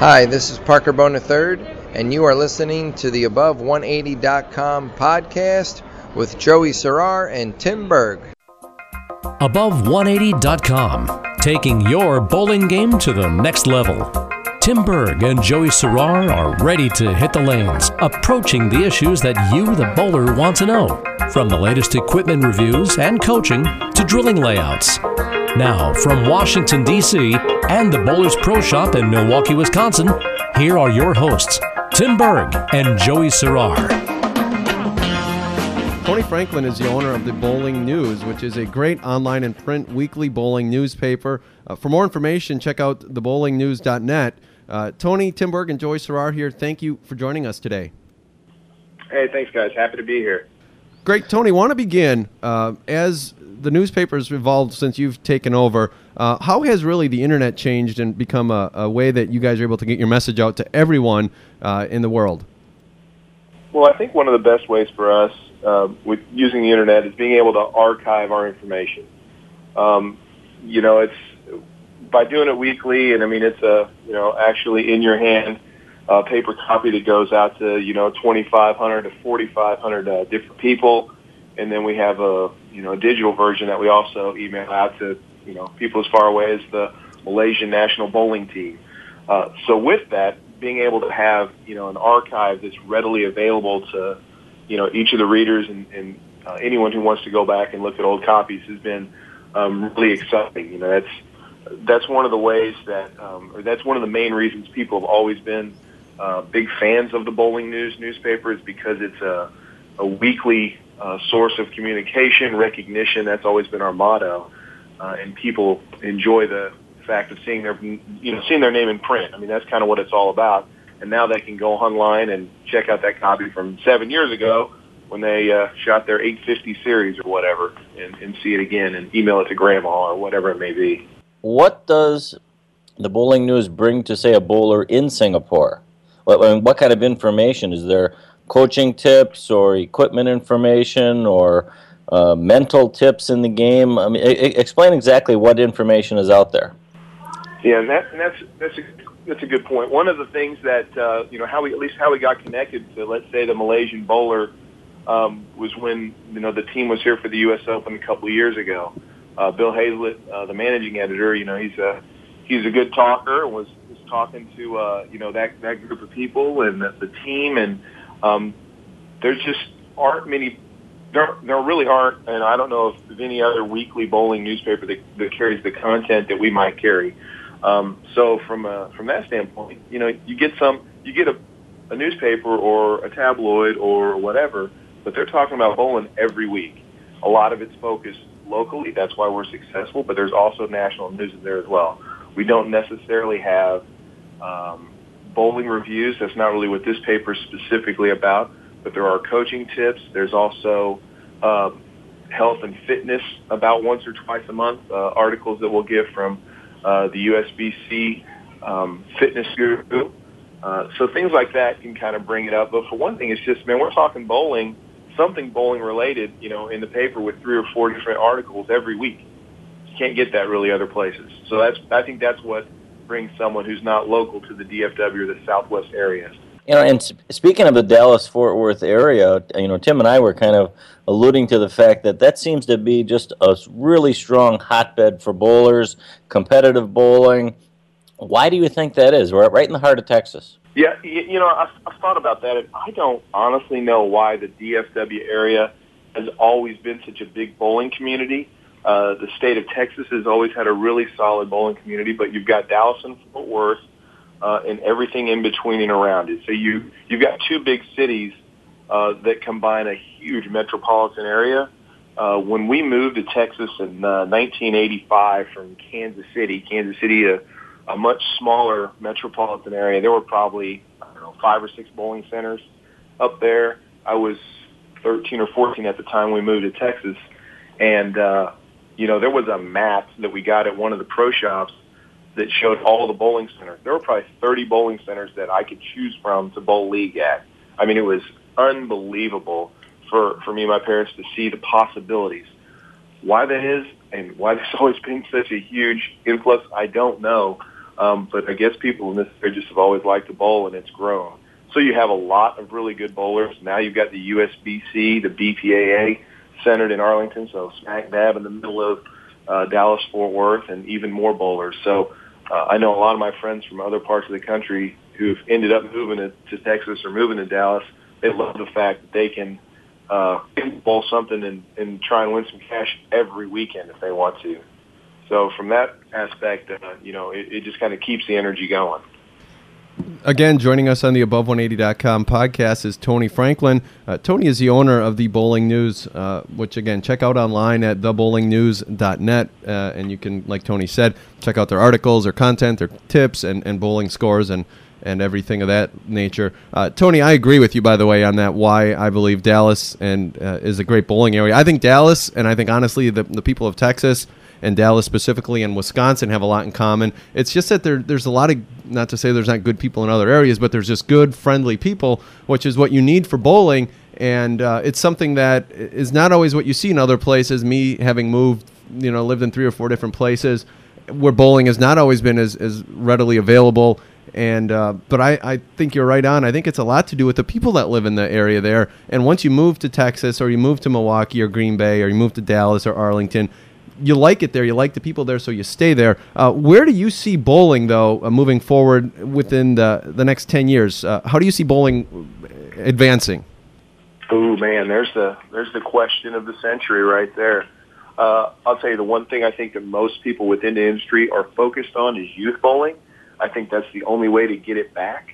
Hi, this is Parker Bohn III, and you are listening to the Above180.com podcast with Joey Serrar and Tim Berg. Above180.com, taking your bowling game to the next level. Tim Berg and Joey Serrar are ready to hit the lanes, approaching the issues that you, the bowler, want to know. From the latest equipment reviews and coaching to drilling layouts. Now, from Washington, D.C., and the Bowlers Pro Shop in Milwaukee, Wisconsin, here are your hosts, Tim Berg and Joey Serrar. Tony Franklin is the owner of the Bowling News, which is a great online and print weekly bowling newspaper. Uh, for more information, check out thebowlingnews.net. Uh, Tony, Tim Berg, and Joey Serrar here. Thank you for joining us today. Hey, thanks, guys. Happy to be here. Great, Tony. Want to begin uh, as the newspaper's evolved since you've taken over. Uh, how has really the internet changed and become a, a, way that you guys are able to get your message out to everyone uh, in the world? Well, I think one of the best ways for us uh, with using the internet is being able to archive our information. Um, you know, it's by doing it weekly, and I mean it's a you know actually in your hand uh, paper copy that goes out to you know 2,500 to 4,500 uh, different people, and then we have a you know a digital version that we also email out to you know people as far away as the Malaysian national bowling team. Uh, so with that, being able to have you know an archive that's readily available to you know each of the readers and, and uh, anyone who wants to go back and look at old copies has been um, really exciting. You know that's that's one of the ways that um, or that's one of the main reasons people have always been uh, big fans of the Bowling News newspaper is because it's a, a weekly uh, source of communication, recognition. That's always been our motto, uh, and people enjoy the fact of seeing their you know seeing their name in print. I mean, that's kind of what it's all about. And now they can go online and check out that copy from seven years ago when they uh, shot their 850 series or whatever, and, and see it again and email it to grandma or whatever it may be. What does the Bowling News bring to say a bowler in Singapore? What, what kind of information is there? Coaching tips or equipment information or uh, mental tips in the game? I mean, explain exactly what information is out there. Yeah, and, that, and that's that's a that's a good point. One of the things that uh, you know how we at least how we got connected to let's say the Malaysian bowler um, was when you know the team was here for the U.S. Open a couple of years ago. Uh, Bill Hazlett, uh, the managing editor, you know he's a he's a good talker was was talking to uh, you know that that group of people and the, the team and um, there's just aren't many there there really aren't and I don't know if any other weekly bowling newspaper that, that carries the content that we might carry. Um, so from a, from that standpoint, you know you get some you get a, a newspaper or a tabloid or whatever, but they're talking about bowling every week. A lot of it's focused locally. That's why we're successful, but there's also national news in there as well. We don't necessarily have um, bowling reviews. That's not really what this paper is specifically about, but there are coaching tips. There's also uh, health and fitness about once or twice a month, uh, articles that we'll give from uh, the USBC um, fitness guru. Uh, so things like that can kind of bring it up. But for one thing, it's just, man, we're talking bowling, something bowling related, you know, in the paper with three or four different articles every week You can't get that really other places. So that's I think that's what brings someone who's not local to the DFW or the Southwest area. You know, and speaking of the Dallas Fort Worth area, you know, Tim and I were kind of alluding to the fact that that seems to be just a really strong hotbed for bowlers, competitive bowling. Why do you think that is? We're right in the heart of Texas. Yeah, you know, I've, I've thought about that, and I don't honestly know why the DFW area has always been such a big bowling community. Uh, the state of Texas has always had a really solid bowling community, but you've got Dallas and Fort Worth uh, and everything in between and around it. So you you've got two big cities uh, that combine a huge metropolitan area. Uh, when we moved to Texas in uh, 1985 from Kansas City, Kansas City, a, a much smaller metropolitan area, there were probably I don't know five or six bowling centers up there. I was 13 or 14 at the time we moved to Texas, and uh, you know, there was a map that we got at one of the pro shops that showed all the bowling centers. There were probably 30 bowling centers that I could choose from to bowl league at. I mean, it was unbelievable for, for me and my parents to see the possibilities. Why that is and why there's always been such a huge influx, I don't know. Um, but I guess people in this area just have always liked to bowl, and it's grown. So you have a lot of really good bowlers. Now you've got the USBC, the BPAA, centered in Arlington, so smack dab in the middle of uh, Dallas Fort Worth, and even more bowlers. So uh, I know a lot of my friends from other parts of the country who've ended up moving to, to Texas or moving to Dallas. They love the fact that they can uh, bowl something and, and try and win some cash every weekend if they want to. So from that aspect, uh, you know, it, it just kind of keeps the energy going. Again, joining us on the Above180.com podcast is Tony Franklin. Uh, Tony is the owner of the Bowling News, uh, which again, check out online at thebowlingnews.net. Uh, and you can, like Tony said, check out their articles, their content, their tips, and, and bowling scores, and, and everything of that nature. Uh, Tony, I agree with you, by the way, on that. Why I believe Dallas and uh, is a great bowling area. I think Dallas, and I think honestly, the, the people of Texas and Dallas specifically and Wisconsin have a lot in common. It's just that there, there's a lot of, not to say there's not good people in other areas, but there's just good, friendly people, which is what you need for bowling. And uh, it's something that is not always what you see in other places. Me having moved, you know, lived in three or four different places where bowling has not always been as, as readily available. And uh, but I, I think you're right on. I think it's a lot to do with the people that live in the area there. And once you move to Texas or you move to Milwaukee or Green Bay or you move to Dallas or Arlington, you like it there, you like the people there, so you stay there. Uh, where do you see bowling though uh, moving forward within the the next ten years? Uh, how do you see bowling advancing? Oh man, there's the there's the question of the century right there. Uh, I'll tell you the one thing I think that most people within the industry are focused on is youth bowling. I think that's the only way to get it back.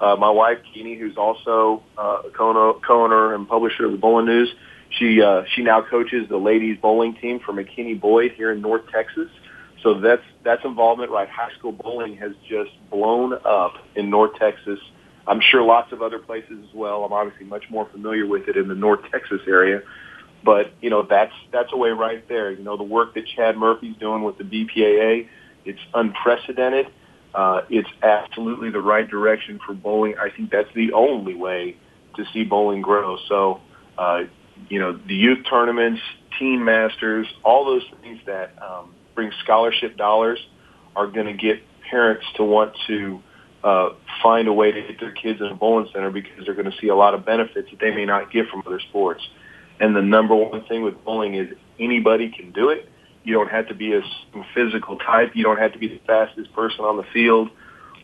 Uh, my wife, Keeney, who's also uh, co-owner and publisher of the Bowling News, she uh, she now coaches the ladies bowling team for McKinney Boyd here in North Texas. So that's that's involvement, right? High school bowling has just blown up in North Texas. I'm sure lots of other places as well. I'm obviously much more familiar with it in the North Texas area. But you know that's that's a way right there. You know the work that Chad Murphy's doing with the BPAA, it's unprecedented. Uh, it's absolutely the right direction for bowling. I think that's the only way to see bowling grow. So uh, you know, the youth tournaments, teen masters, all those things that um, bring scholarship dollars are going to get parents to want to uh, find a way to get their kids in a bowling center because they're going to see a lot of benefits that they may not get from other sports. And the number one thing with bowling is anybody can do it. You don't have to be a physical type. You don't have to be the fastest person on the field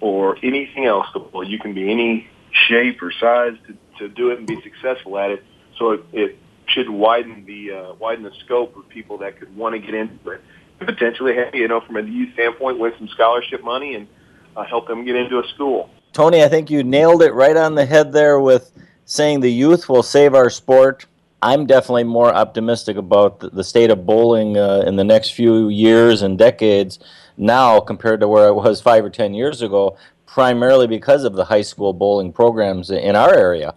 or anything else to bowl. You can be any shape or size to, to do it and be successful at it. So it, it should widen the uh, widen the scope of people that could want to get into it. And potentially, you know, from a youth standpoint, win some scholarship money and uh, help them get into a school. Tony, I think you nailed it right on the head there with saying the youth will save our sport. I'm definitely more optimistic about the, state of bowling uh, in the next few years and decades now compared to where I was five or ten years ago, primarily because of the high school bowling programs in our area.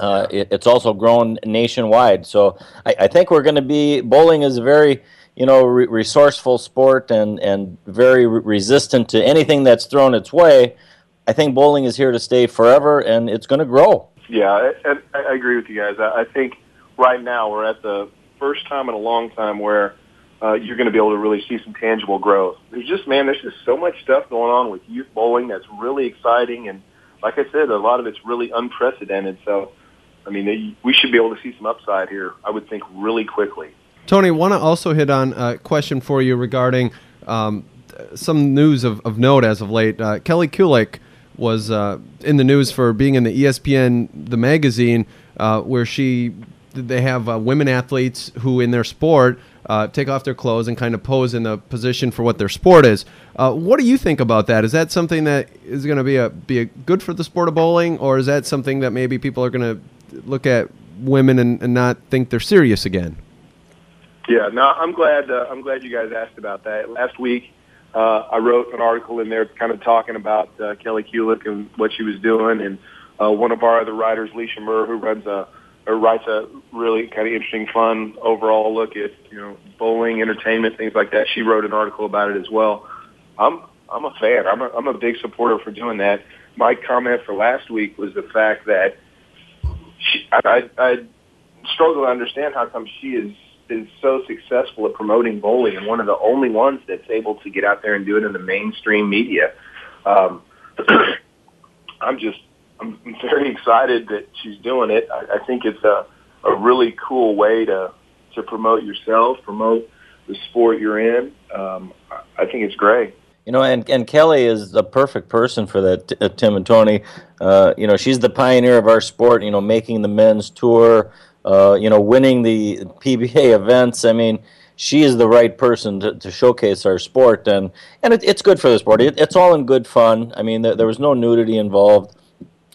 Uh, it, it's also grown nationwide. So I, I think we're going to be bowling is a very you know re- resourceful sport and and very re- resistant to anything that's thrown its way. I think bowling is here to stay forever, and it's going to grow. Yeah, I, I agree with you guys. I, I think right now we're at the first time in a long time where uh, you're going to be able to really see some tangible growth. There's just man, there's just so much stuff going on with youth bowling that's really exciting, and like I said, a lot of it's really unprecedented. So I mean, we should be able to see some upside here. I would think really quickly. Tony, want to also hit on a question for you regarding um, some news of, of note as of late. Uh, Kelly Kulick was uh, in the news for being in the ESPN the magazine, uh, where she they have uh, women athletes who in their sport uh, take off their clothes and kind of pose in the position for what their sport is. Uh, what do you think about that? Is that something that is going to be a be a good for the sport of bowling, or is that something that maybe people are going to look at women and, and not think they're serious again. Yeah, no, I'm glad. Uh, I'm glad you guys asked about that. Last week, uh, I wrote an article in there, kind of talking about uh, Kelly Kulick and what she was doing, and uh, one of our other writers, Leisha Murr, who runs a or writes a really kind of interesting, fun overall look at you know bowling, entertainment, things like that. She wrote an article about it as well. I'm I'm a fan. I'm a, I'm a big supporter for doing that. My comment for last week was the fact that I, I struggle to understand how come she has been so successful at promoting bowling and one of the only ones that's able to get out there and do it in the mainstream media. Um, I'm just I'm very excited that she's doing it. I, I think it's a a really cool way to to promote yourself, promote the sport you're in. Um, I think it's great. You know, and, and Kelly is the perfect person for that, uh, Tim and Tony. Uh, you know, she's the pioneer of our sport, you know, making the men's tour, uh, you know, winning the PBA events. I mean, she is the right person to, to showcase our sport, and, and it, it's good for the sport. It, it's all in good fun. I mean, there, there was no nudity involved,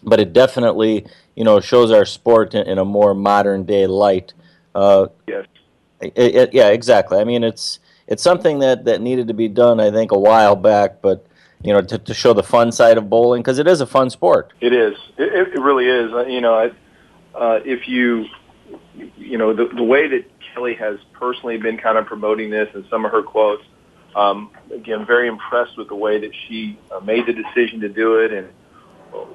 but it definitely, you know, shows our sport in, in a more modern day light. Uh, yes. It, yeah, exactly. I mean, it's it's something that, that needed to be done, I think, a while back, but you know, to, to show the fun side of bowling because it is a fun sport. It is. It, it really is. Uh, you know, uh, if you, you know, the, the way that Kelly has personally been kind of promoting this and some of her quotes, um, again, very impressed with the way that she uh, made the decision to do it and,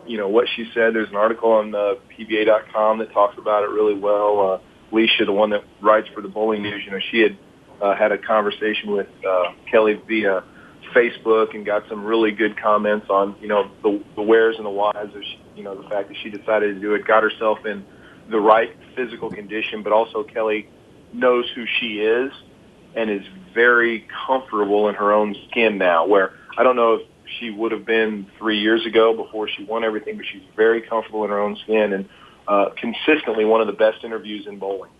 you know, what she said. There's an article on uh, PBA.com that talks about it really well. Uh, Alicia, the one that writes for the Bowling News, you know, she had uh, had a conversation with uh, Kelly via Facebook and got some really good comments on you know the, the wheres and the whys of you know the fact that she decided to do it, got herself in the right physical condition, but also Kelly knows who she is and is very comfortable in her own skin now. Where I don't know if she would have been three years ago before she won everything, but she's very comfortable in her own skin and uh, consistently one of the best interviews in bowling.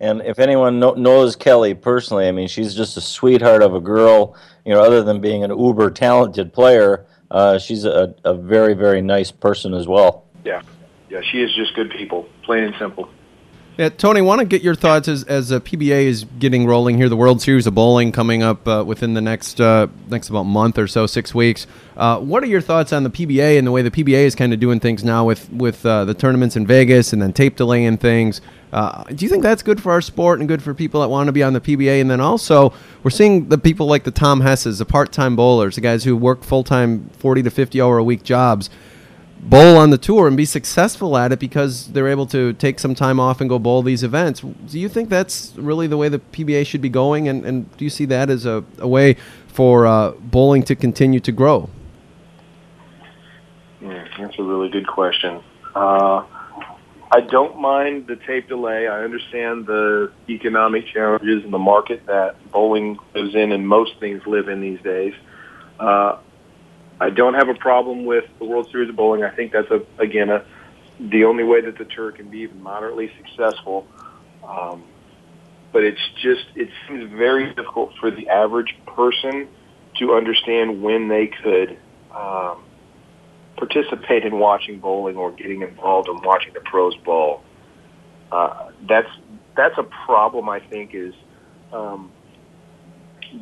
And if anyone know, knows Kelly personally, I mean, she's just a sweetheart of a girl. You know, other than being an uber talented player, uh, she's a, a very, very nice person as well. Yeah, yeah, she is just good people, plain and simple. Yeah, Tony, want to get your thoughts as as a PBA is getting rolling here. The World Series of Bowling coming up uh, within the next uh, next about month or so, six weeks. Uh, what are your thoughts on the PBA and the way the PBA is kind of doing things now with with uh, the tournaments in Vegas and then tape delay and things? Uh, do you think that's good for our sport and good for people that want to be on the PBA? And then also, we're seeing the people like the Tom Hesses, the part time bowlers, the guys who work full time, forty to fifty hour a week jobs bowl on the tour and be successful at it because they're able to take some time off and go bowl these events. Do you think that's really the way the PBA should be going? And, and do you see that as a, a way for uh, bowling to continue to grow? Yeah, that's a really good question. Uh, I don't mind the tape delay. I understand the economic challenges in the market that bowling lives in and most things live in these days. Uh, I don't have a problem with the World Series of Bowling. I think that's a again a the only way that the tour can be even moderately successful. Um, but it's just it seems very difficult for the average person to understand when they could um, participate in watching bowling or getting involved in watching the pros bowl. Uh, that's that's a problem. I think is um,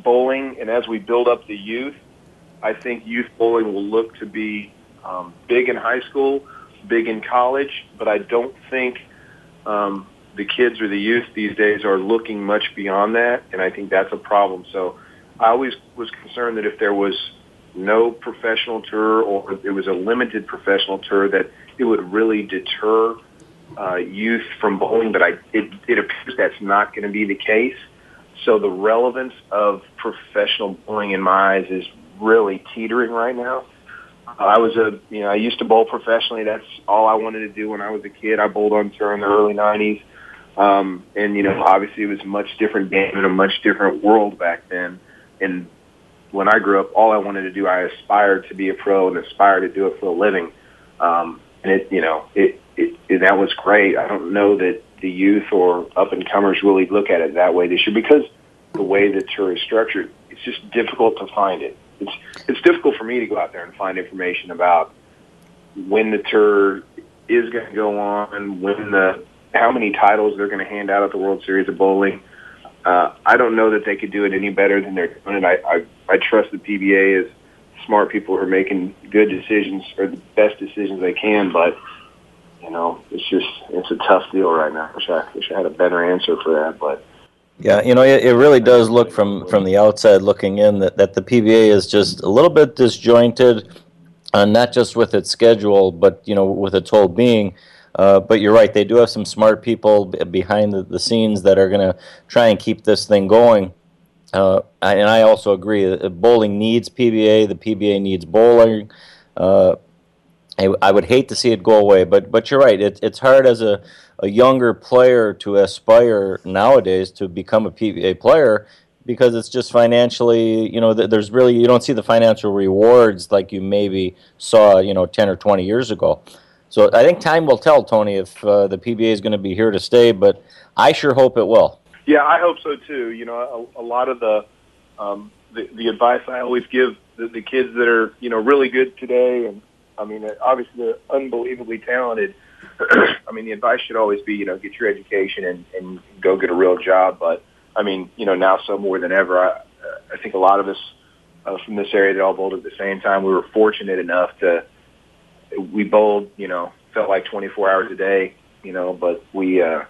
bowling, and as we build up the youth, I think youth bowling will look to be um, big in high school, big in college, but I don't think um, the kids or the youth these days are looking much beyond that, and I think that's a problem. So I always was concerned that if there was no professional tour or it was a limited professional tour, that it would really deter uh, youth from bowling, but I, it, it appears that's not going to be the case. So the relevance of professional bowling in my eyes is really teetering right now. I was a, you know, I used to bowl professionally. That's all I wanted to do when I was a kid. I bowled on tour in the early '90s, um, and you know, obviously, it was a much different game and a much different world back then. And when I grew up, all I wanted to do, I aspired to be a pro and aspired to do it for a living. Um, and it, you know, it, it, it that was great. I don't know that the youth or up and comers really look at it that way this year because the way the tour is structured, it's just difficult to find it it's it's difficult for me to go out there and find information about when the tour is going to go on, when the how many titles they're going to hand out at the World Series of Bowling. Uh, I don't know that they could do it any better than they're doing it. I, I I trust the PBA as smart people who are making good decisions or the best decisions they can, but you know, it's just it's a tough deal right now. I wish I wish I had a better answer for that, but yeah, you know, it, it really does look from from the outside looking in that, that the PBA is just a little bit disjointed, uh, not just with its schedule, but you know, with its whole being. Uh, but you're right; they do have some smart people behind the, the scenes that are going to try and keep this thing going. Uh, and I also agree that bowling needs PBA. The PBA needs bowling. Uh, I, would hate to see it go away, but but you're right. It, it's hard as a, a younger player to aspire nowadays to become a PBA player because it's just financially, you know, there's really you don't see the financial rewards like you maybe saw, you know, 10 or 20 years ago. So I think time will tell, Tony, if uh, the PBA is going to be here to stay. But I sure hope it will. Yeah, I hope so too. You know, a, a lot of the, um, the the advice I always give the, the kids that are you know really good today, and I mean, obviously they're unbelievably talented. I mean, the advice should always be, you know, get your education and, and go get a real job. But I mean, you know, now so more than ever, I, I think a lot of us uh, from this area that all bowled at the same time, we were fortunate enough to we bowled, you know, felt like 24 hours a day, you know, but we uh,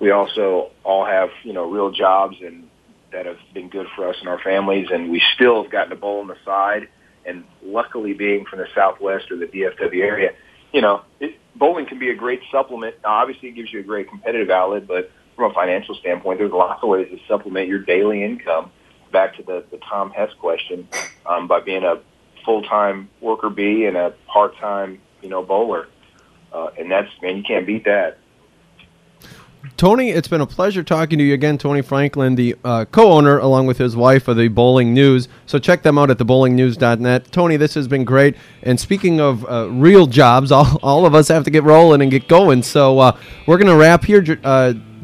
we also all have, you know, real jobs and that have been good for us and our families, and we still have gotten to bowl on the side. And luckily, being from the Southwest or the DFW area, you know, it, bowling can be a great supplement. Now, obviously, it gives you a great competitive outlet, but from a financial standpoint, there's lots of ways to supplement your daily income. Back to the, the Tom Hess question, um, by being a full-time worker bee and a part-time, you know, bowler. Uh, and that's, man, you can't beat that. Tony, it's been a pleasure talking to you again. Tony Franklin, the uh, co owner, along with his wife, of the Bowling News. So check them out at thebowlingnews.net. Tony, this has been great. And speaking of uh, real jobs, all, all of us have to get rolling and get going. So uh, we're going to wrap here.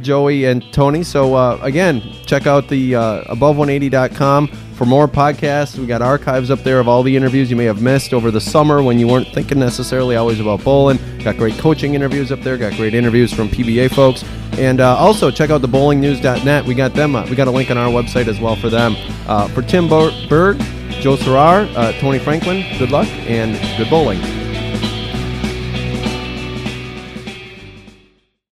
Joey and Tony. So uh, again, check out the uh, above180.com for more podcasts. We got archives up there of all the interviews you may have missed over the summer when you weren't thinking necessarily always about bowling. Got great coaching interviews up there. Got great interviews from PBA folks. And uh, also check out the bowlingnews.net. We got them. Uh, we got a link on our website as well for them. Uh, for Tim Berg, Joe Serrar, uh, Tony Franklin. Good luck and good bowling.